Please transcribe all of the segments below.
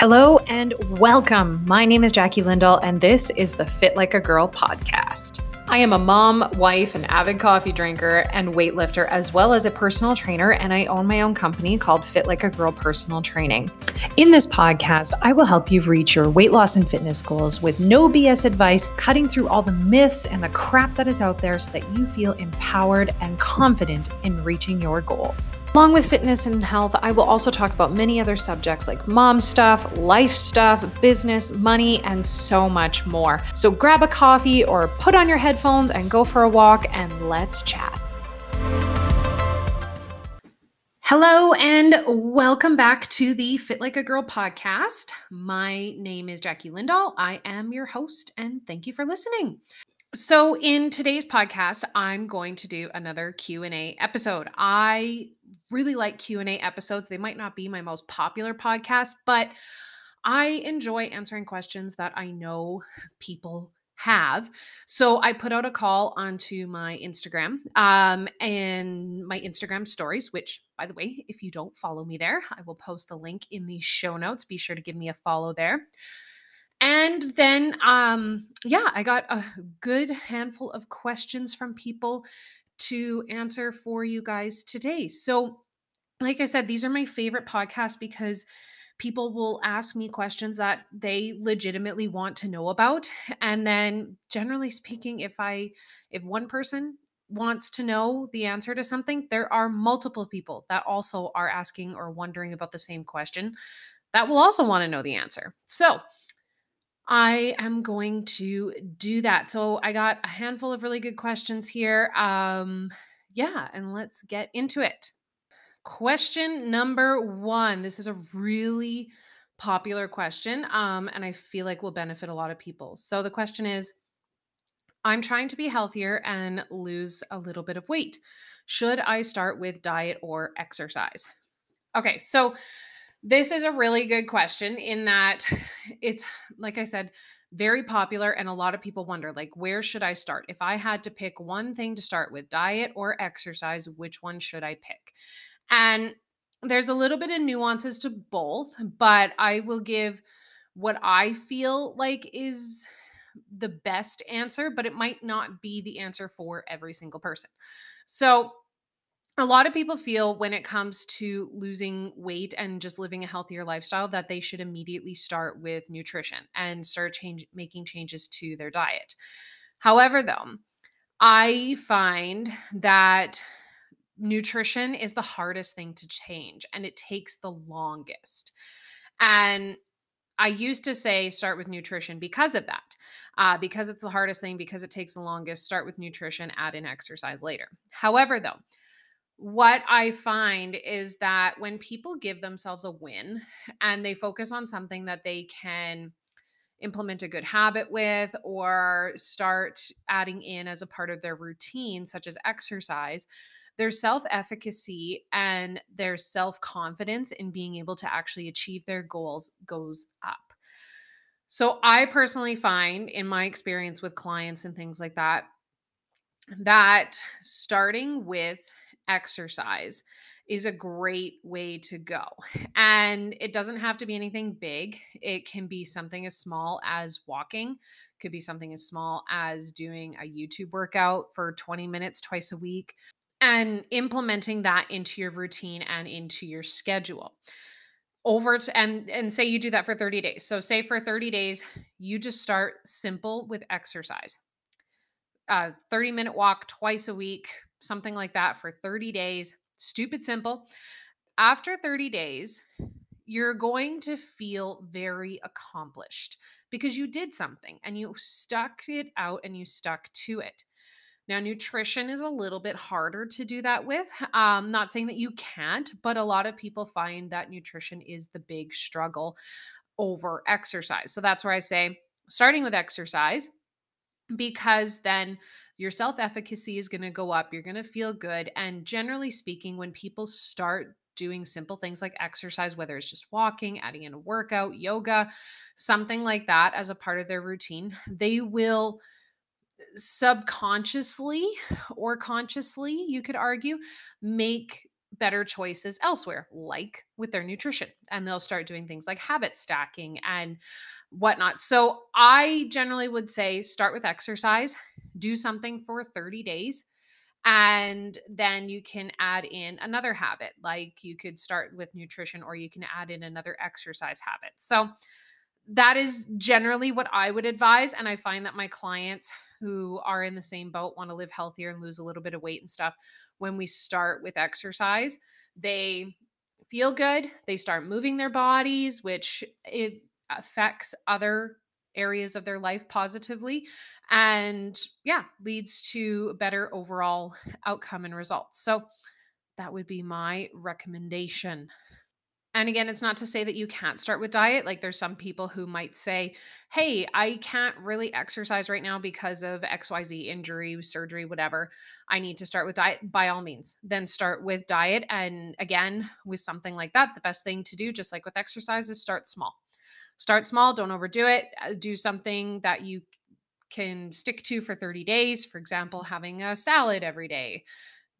Hello and welcome. My name is Jackie Lindahl, and this is the Fit Like a Girl podcast. I am a mom, wife, an avid coffee drinker, and weightlifter, as well as a personal trainer, and I own my own company called Fit Like a Girl Personal Training. In this podcast, I will help you reach your weight loss and fitness goals with no BS advice, cutting through all the myths and the crap that is out there so that you feel empowered and confident in reaching your goals. Along with fitness and health, I will also talk about many other subjects like mom stuff, life stuff, business, money, and so much more. So grab a coffee or put on your headphones and go for a walk and let's chat. Hello and welcome back to the Fit Like a Girl podcast. My name is Jackie Lindahl. I am your host and thank you for listening. So in today's podcast, I'm going to do another Q&A episode. I really like Q&A episodes. They might not be my most popular podcast, but I enjoy answering questions that I know people have. So I put out a call onto my Instagram um, and my Instagram stories, which, by the way, if you don't follow me there, I will post the link in the show notes. Be sure to give me a follow there. And then, um, yeah, I got a good handful of questions from people to answer for you guys today. So, like I said, these are my favorite podcasts because people will ask me questions that they legitimately want to know about and then generally speaking if i if one person wants to know the answer to something there are multiple people that also are asking or wondering about the same question that will also want to know the answer so I am going to do that. So I got a handful of really good questions here. Um, yeah, and let's get into it. Question number one. This is a really popular question, um, and I feel like will benefit a lot of people. So the question is I'm trying to be healthier and lose a little bit of weight. Should I start with diet or exercise? Okay, so this is a really good question in that it's, like I said, very popular and a lot of people wonder like where should I start? If I had to pick one thing to start with, diet or exercise, which one should I pick? And there's a little bit of nuances to both, but I will give what I feel like is the best answer, but it might not be the answer for every single person. So, a lot of people feel when it comes to losing weight and just living a healthier lifestyle that they should immediately start with nutrition and start change making changes to their diet. However, though, I find that nutrition is the hardest thing to change and it takes the longest. And I used to say start with nutrition because of that. Uh, because it's the hardest thing, because it takes the longest, start with nutrition, add in exercise later. However, though, what I find is that when people give themselves a win and they focus on something that they can implement a good habit with or start adding in as a part of their routine, such as exercise, their self efficacy and their self confidence in being able to actually achieve their goals goes up. So, I personally find in my experience with clients and things like that, that starting with exercise is a great way to go. And it doesn't have to be anything big. It can be something as small as walking, could be something as small as doing a YouTube workout for 20 minutes twice a week and implementing that into your routine and into your schedule. Over to, and and say you do that for 30 days. So say for 30 days you just start simple with exercise. A 30 minute walk twice a week, something like that for 30 days. Stupid simple. After 30 days, you're going to feel very accomplished because you did something and you stuck it out and you stuck to it. Now, nutrition is a little bit harder to do that with. Um, not saying that you can't, but a lot of people find that nutrition is the big struggle over exercise. So that's where I say starting with exercise because then your self efficacy is going to go up. You're going to feel good. And generally speaking, when people start doing simple things like exercise, whether it's just walking, adding in a workout, yoga, something like that as a part of their routine, they will subconsciously or consciously, you could argue, make better choices elsewhere, like with their nutrition. And they'll start doing things like habit stacking and whatnot. So I generally would say start with exercise, do something for 30 days. And then you can add in another habit, like you could start with nutrition or you can add in another exercise habit. So that is generally what I would advise. And I find that my clients who are in the same boat want to live healthier and lose a little bit of weight and stuff when we start with exercise they feel good they start moving their bodies which it affects other areas of their life positively and yeah leads to better overall outcome and results so that would be my recommendation and again, it's not to say that you can't start with diet. Like there's some people who might say, Hey, I can't really exercise right now because of XYZ injury, surgery, whatever. I need to start with diet. By all means, then start with diet. And again, with something like that, the best thing to do, just like with exercise, is start small. Start small, don't overdo it. Uh, do something that you can stick to for 30 days. For example, having a salad every day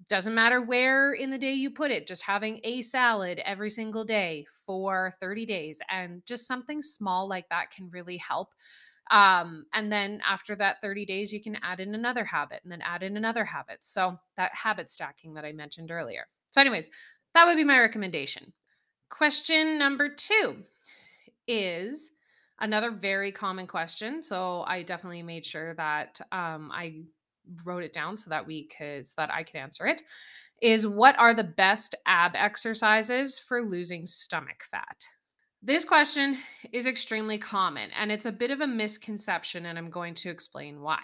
doesn't matter where in the day you put it, just having a salad every single day for 30 days and just something small like that can really help. Um, and then after that 30 days, you can add in another habit and then add in another habit. So that habit stacking that I mentioned earlier. So, anyways, that would be my recommendation. Question number two is another very common question. So I definitely made sure that um, I wrote it down so that we could so that I could answer it is what are the best ab exercises for losing stomach fat? This question is extremely common and it's a bit of a misconception and I'm going to explain why.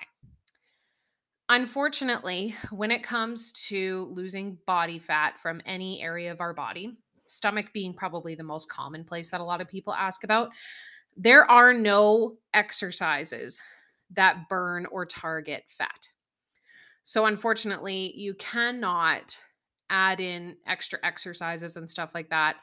Unfortunately, when it comes to losing body fat from any area of our body, stomach being probably the most common place that a lot of people ask about, there are no exercises that burn or target fat. So, unfortunately, you cannot add in extra exercises and stuff like that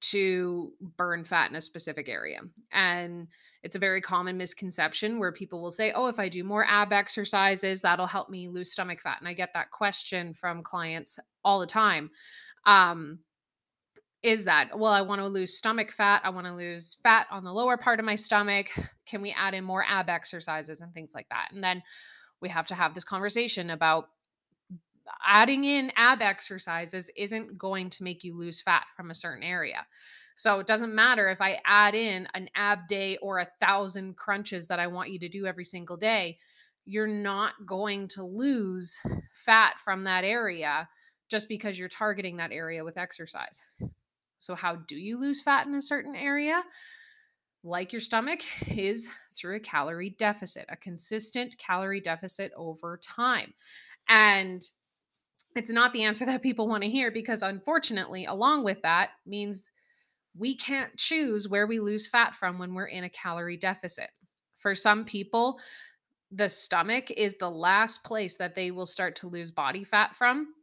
to burn fat in a specific area. And it's a very common misconception where people will say, Oh, if I do more ab exercises, that'll help me lose stomach fat. And I get that question from clients all the time. Um, is that, well, I want to lose stomach fat. I want to lose fat on the lower part of my stomach. Can we add in more ab exercises and things like that? And then we have to have this conversation about adding in ab exercises isn't going to make you lose fat from a certain area. So it doesn't matter if I add in an ab day or a thousand crunches that I want you to do every single day, you're not going to lose fat from that area just because you're targeting that area with exercise. So, how do you lose fat in a certain area? like your stomach, is through a calorie deficit, a consistent calorie deficit over time. And it's not the answer that people want to hear because, unfortunately, along with that means we can't choose where we lose fat from when we're in a calorie deficit. For some people, the stomach is the last place that they will start to lose body fat from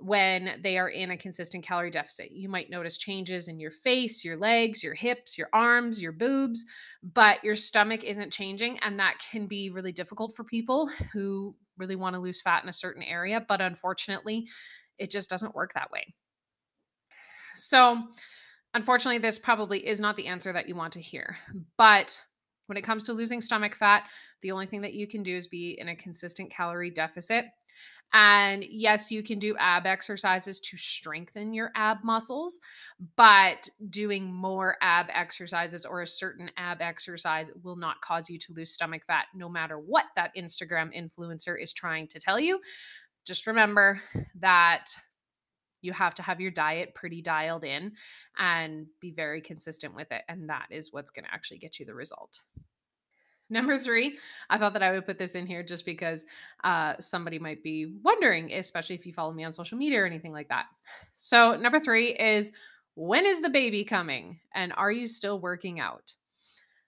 when they are in a consistent calorie deficit. You might notice changes in your face, your legs, your hips, your arms, your boobs, but your stomach isn't changing. And that can be really difficult for people who really want to lose fat in a certain area. But unfortunately, it just doesn't work that way. So, unfortunately, this probably is not the answer that you want to hear. But when it comes to losing stomach fat, the only thing that you can do is be in a consistent calorie deficit and yes, you can do ab exercises to strengthen your ab muscles, but doing more ab exercises or a certain ab exercise will not cause you to lose stomach fat, no matter what that Instagram influencer is trying to tell you. Just remember that you have to have your diet pretty dialed in and be very consistent with it. And that is what's going to actually get you the result. Number three, I thought that I would put this in here just because uh, somebody might be wondering, especially if you follow me on social media or anything like that. So, number three is when is the baby coming and are you still working out?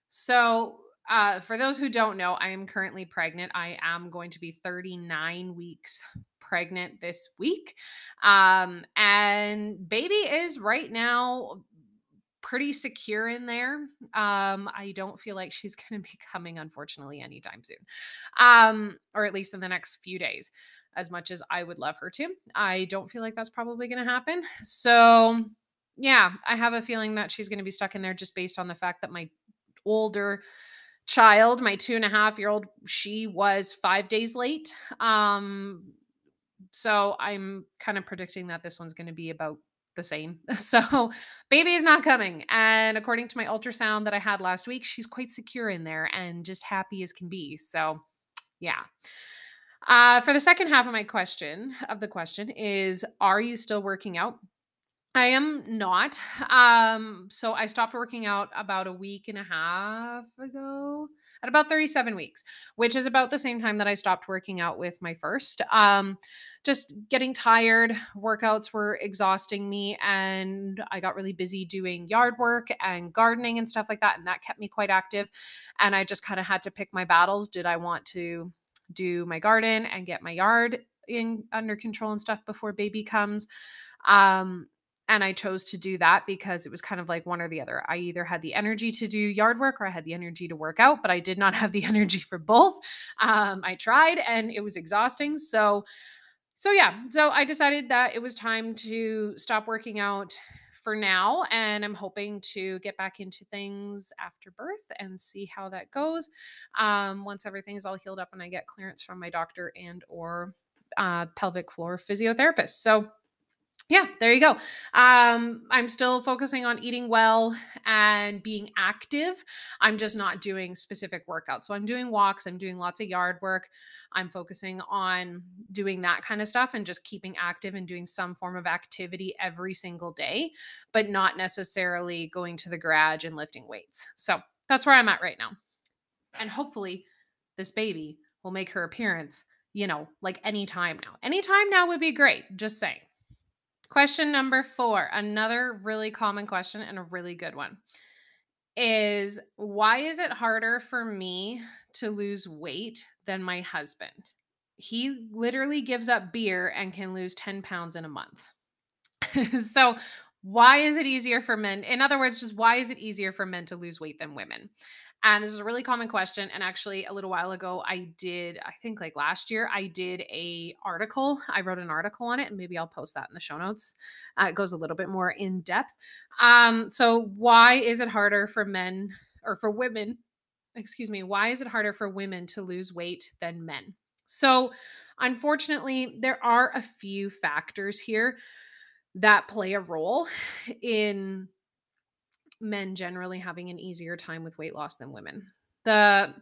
So, uh, for those who don't know, I am currently pregnant. I am going to be 39 weeks pregnant this week. Um, and baby is right now pretty secure in there. Um, I don't feel like she's going to be coming, unfortunately, anytime soon, um, or at least in the next few days. as much as I would love her to. I don't feel like that's probably going to happen. So, yeah, I have a feeling that she's going to be stuck in there just based on the fact that my older child, my two and a half year old, she was five days late. Um, so I'm kind of predicting that this one's going to be about the same. So, baby is not coming. And according to my ultrasound that I had last week, she's quite secure in there and just happy as can be. So, yeah. Uh, for the second half of my question, of the question, is Are you still working out? I am not. Um, so I stopped working out about a week and a half ago, at about 37 weeks, which is about the same time that I stopped working out with my first. Um, just getting tired, workouts were exhausting me, and I got really busy doing yard work and gardening and stuff like that, and that kept me quite active. And I just kind of had to pick my battles. Did I want to do my garden and get my yard in under control and stuff before baby comes? Um, and I chose to do that because it was kind of like one or the other. I either had the energy to do yard work or I had the energy to work out, but I did not have the energy for both. Um, I tried and it was exhausting. So, so yeah, so I decided that it was time to stop working out for now and i'm hoping to get back into things after birth and see how that goes um, once everything's all healed up and i get clearance from my doctor and or uh, pelvic floor physiotherapist so yeah, there you go. Um, I'm still focusing on eating well and being active. I'm just not doing specific workouts. So I'm doing walks, I'm doing lots of yard work. I'm focusing on doing that kind of stuff and just keeping active and doing some form of activity every single day, but not necessarily going to the garage and lifting weights. So that's where I'm at right now. And hopefully, this baby will make her appearance, you know, like any time now. Any time now would be great. Just saying. Question number four, another really common question and a really good one is why is it harder for me to lose weight than my husband? He literally gives up beer and can lose 10 pounds in a month. so, why is it easier for men? In other words, just why is it easier for men to lose weight than women? And this is a really common question. And actually, a little while ago, I did, I think like last year, I did a article. I wrote an article on it, and maybe I'll post that in the show notes. Uh, it goes a little bit more in depth. Um, so why is it harder for men or for women? Excuse me. Why is it harder for women to lose weight than men? So, unfortunately, there are a few factors here that play a role in men generally having an easier time with weight loss than women. The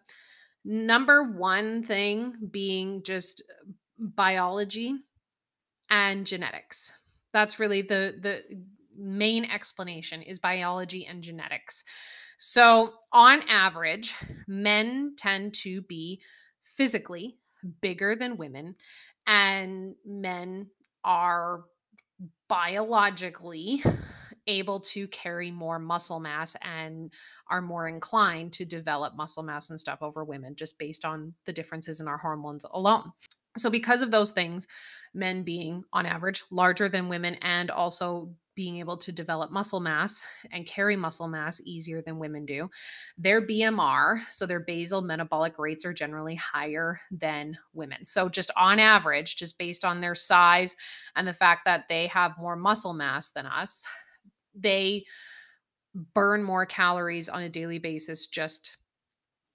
number one thing being just biology and genetics. That's really the the main explanation is biology and genetics. So, on average, men tend to be physically bigger than women and men are biologically able to carry more muscle mass and are more inclined to develop muscle mass and stuff over women just based on the differences in our hormones alone. So, because of those things, men being on average larger than women and also being able to develop muscle mass and carry muscle mass easier than women do. Their BMR, so their basal metabolic rates, are generally higher than women. So, just on average, just based on their size and the fact that they have more muscle mass than us, they burn more calories on a daily basis just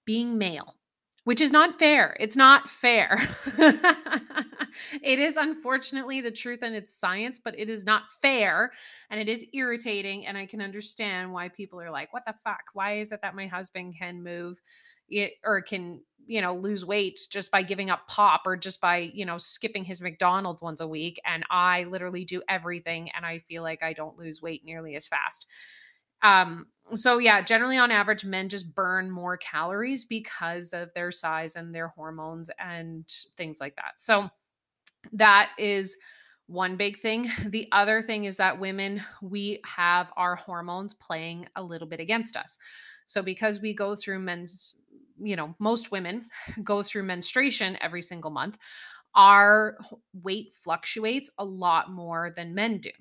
being male, which is not fair. It's not fair. it is unfortunately the truth and it's science, but it is not fair and it is irritating. And I can understand why people are like, what the fuck? Why is it that my husband can move it or can you know lose weight just by giving up pop or just by you know skipping his mcdonald's once a week and i literally do everything and i feel like i don't lose weight nearly as fast. Um so yeah generally on average men just burn more calories because of their size and their hormones and things like that. So that is one big thing. The other thing is that women we have our hormones playing a little bit against us. So because we go through men's you know, most women go through menstruation every single month, our weight fluctuates a lot more than men do.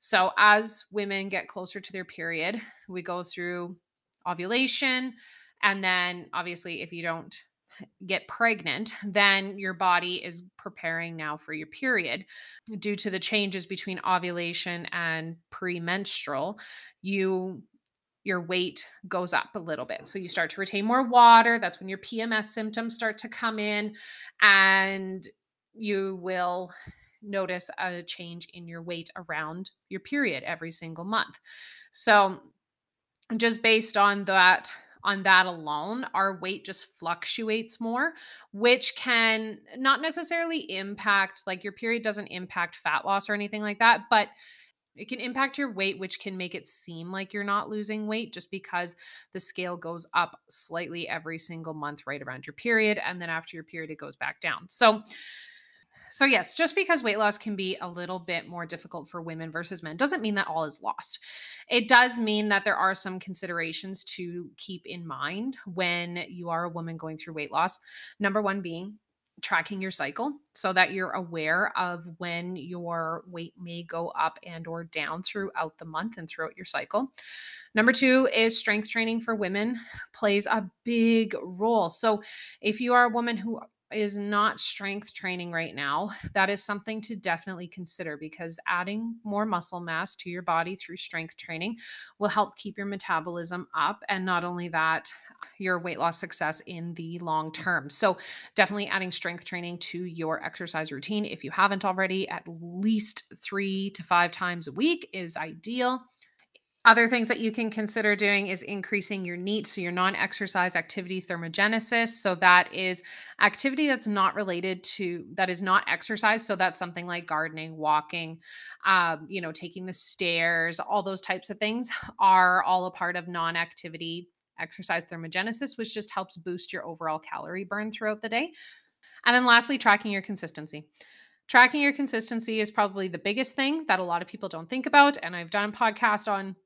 So, as women get closer to their period, we go through ovulation. And then, obviously, if you don't get pregnant, then your body is preparing now for your period. Due to the changes between ovulation and premenstrual, you your weight goes up a little bit. So you start to retain more water. That's when your PMS symptoms start to come in and you will notice a change in your weight around your period every single month. So just based on that on that alone, our weight just fluctuates more, which can not necessarily impact, like your period doesn't impact fat loss or anything like that, but it can impact your weight, which can make it seem like you're not losing weight just because the scale goes up slightly every single month right around your period. And then after your period, it goes back down. So, so, yes, just because weight loss can be a little bit more difficult for women versus men doesn't mean that all is lost. It does mean that there are some considerations to keep in mind when you are a woman going through weight loss. Number one being tracking your cycle so that you're aware of when your weight may go up and or down throughout the month and throughout your cycle. Number 2 is strength training for women plays a big role. So if you are a woman who is not strength training right now, that is something to definitely consider because adding more muscle mass to your body through strength training will help keep your metabolism up. And not only that, your weight loss success in the long term. So, definitely adding strength training to your exercise routine if you haven't already, at least three to five times a week is ideal. Other things that you can consider doing is increasing your NEAT, so your non exercise activity thermogenesis. So that is activity that's not related to, that is not exercise. So that's something like gardening, walking, um, you know, taking the stairs, all those types of things are all a part of non activity exercise thermogenesis, which just helps boost your overall calorie burn throughout the day. And then lastly, tracking your consistency. Tracking your consistency is probably the biggest thing that a lot of people don't think about. And I've done a podcast on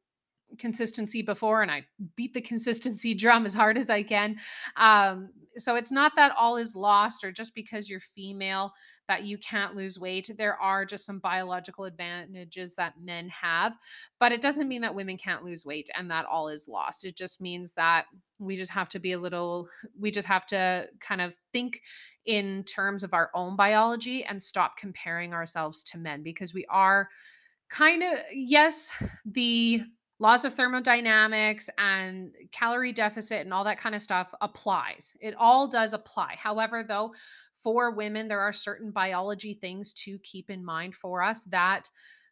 consistency before and I beat the consistency drum as hard as I can. Um, so it's not that all is lost or just because you're female that you can't lose weight. There are just some biological advantages that men have, but it doesn't mean that women can't lose weight and that all is lost. It just means that we just have to be a little, we just have to kind of think in terms of our own biology and stop comparing ourselves to men because we are kind of, yes, the laws of thermodynamics and calorie deficit and all that kind of stuff applies. It all does apply. However, though, for women, there are certain biology things to keep in mind for us that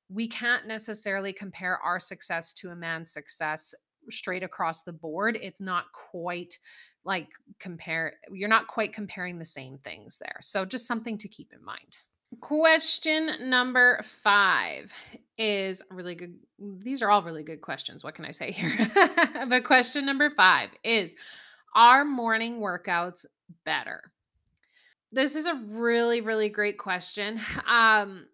we can't necessarily compare our success to a man's success straight across the board. It's not quite like compare, you're not quite comparing the same things there. So, just something to keep in mind. Question number five is really good. These are all really good questions. What can I say here? but question number five is Are morning workouts better? This is a really, really great question. Um,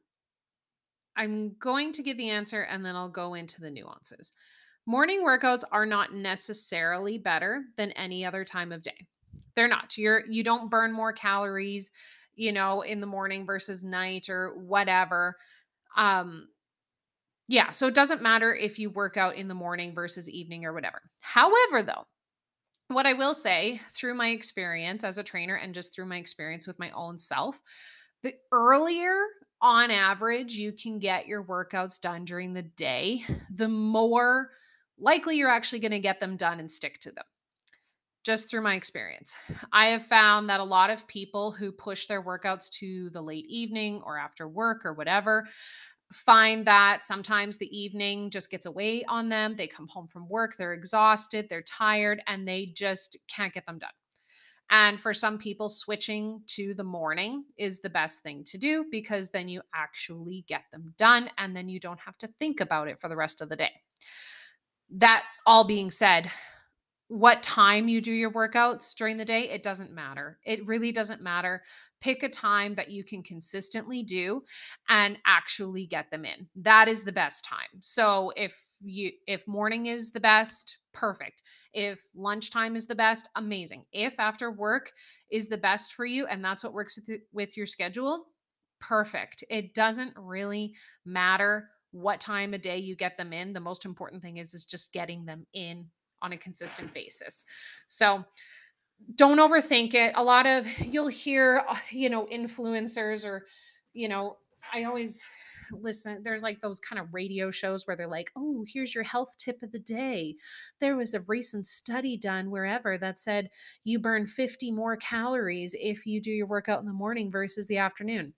I'm going to give the answer and then I'll go into the nuances. Morning workouts are not necessarily better than any other time of day. They're not. You're you don't burn more calories you know, in the morning versus night or whatever. Um, yeah, so it doesn't matter if you work out in the morning versus evening or whatever. However, though, what I will say through my experience as a trainer and just through my experience with my own self, the earlier on average you can get your workouts done during the day, the more likely you're actually going to get them done and stick to them just through my experience. I have found that a lot of people who push their workouts to the late evening or after work or whatever find that sometimes the evening just gets away on them. They come home from work, they're exhausted, they're tired, and they just can't get them done. And for some people, switching to the morning is the best thing to do because then you actually get them done and then you don't have to think about it for the rest of the day. That all being said, what time you do your workouts during the day, it doesn't matter. It really doesn't matter. Pick a time that you can consistently do and actually get them in. That is the best time. So if you if morning is the best, perfect. If lunchtime is the best, amazing. If after work is the best for you and that's what works with with your schedule, perfect. It doesn't really matter what time of day you get them in. The most important thing is is just getting them in on a consistent basis. So don't overthink it. A lot of you'll hear, uh, you know, influencers or, you know, I always listen, there's like those kind of radio shows where they're like, oh, here's your health tip of the day. There was a recent study done wherever that said you burn 50 more calories if you do your workout in the morning versus the afternoon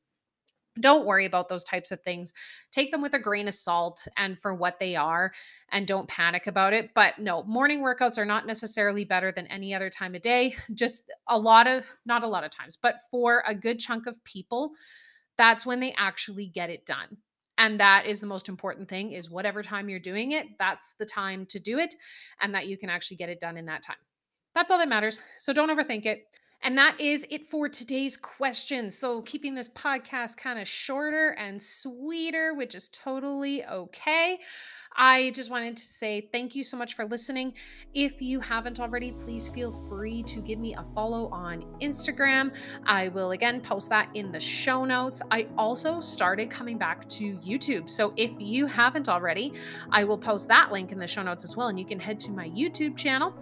don't worry about those types of things. Take them with a grain of salt and for what they are, and don't panic about it. But no, morning workouts are not necessarily better than any other time of day. Just a lot of, not a lot of times, but for a good chunk of people, that's when they actually get it done. And that is the most important thing is whatever time you're doing it, that's the time to do it and that you can actually get it done in that time. That's all that matters. So don't overthink it. And that is it for today's question. So, keeping this podcast kind of shorter and sweeter, which is totally okay. I just wanted to say thank you so much for listening. If you haven't already, please feel free to give me a follow on Instagram. I will again post that in the show notes. I also started coming back to YouTube. So if you haven't already, I will post that link in the show notes as well. And you can head to my YouTube channel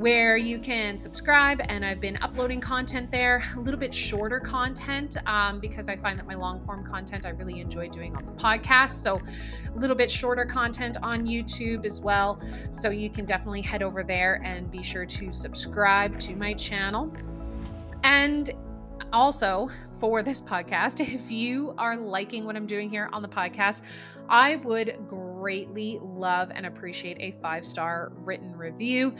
where you can subscribe. And I've been uploading content there, a little bit shorter content um, because I find that my long form content I really enjoy doing on the podcast. So a little bit shorter content on YouTube as well. So you can definitely head over there and be sure to subscribe to my channel. And also, for this podcast, if you are liking what I'm doing here on the podcast, I would greatly love and appreciate a five star written review.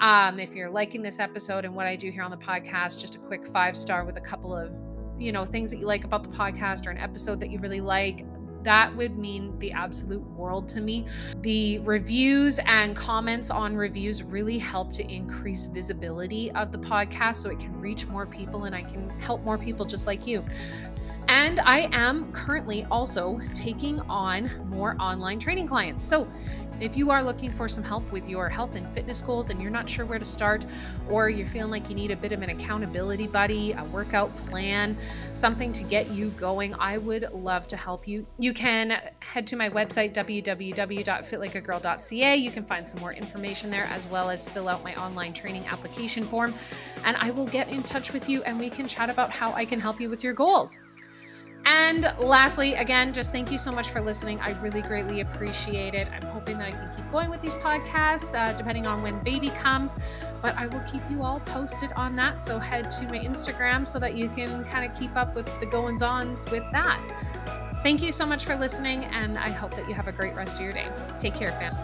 Um, if you're liking this episode and what I do here on the podcast, just a quick five star with a couple of you know things that you like about the podcast or an episode that you really like that would mean the absolute world to me. The reviews and comments on reviews really help to increase visibility of the podcast so it can reach more people and I can help more people just like you. And I am currently also taking on more online training clients. So if you are looking for some help with your health and fitness goals and you're not sure where to start, or you're feeling like you need a bit of an accountability buddy, a workout plan, something to get you going, I would love to help you. You can head to my website, www.fitlikeagirl.ca. You can find some more information there as well as fill out my online training application form. And I will get in touch with you and we can chat about how I can help you with your goals. And lastly, again, just thank you so much for listening. I really greatly appreciate it. I'm hoping that I can keep going with these podcasts, uh, depending on when baby comes. But I will keep you all posted on that. So head to my Instagram so that you can kind of keep up with the goings ons with that. Thank you so much for listening, and I hope that you have a great rest of your day. Take care, fam.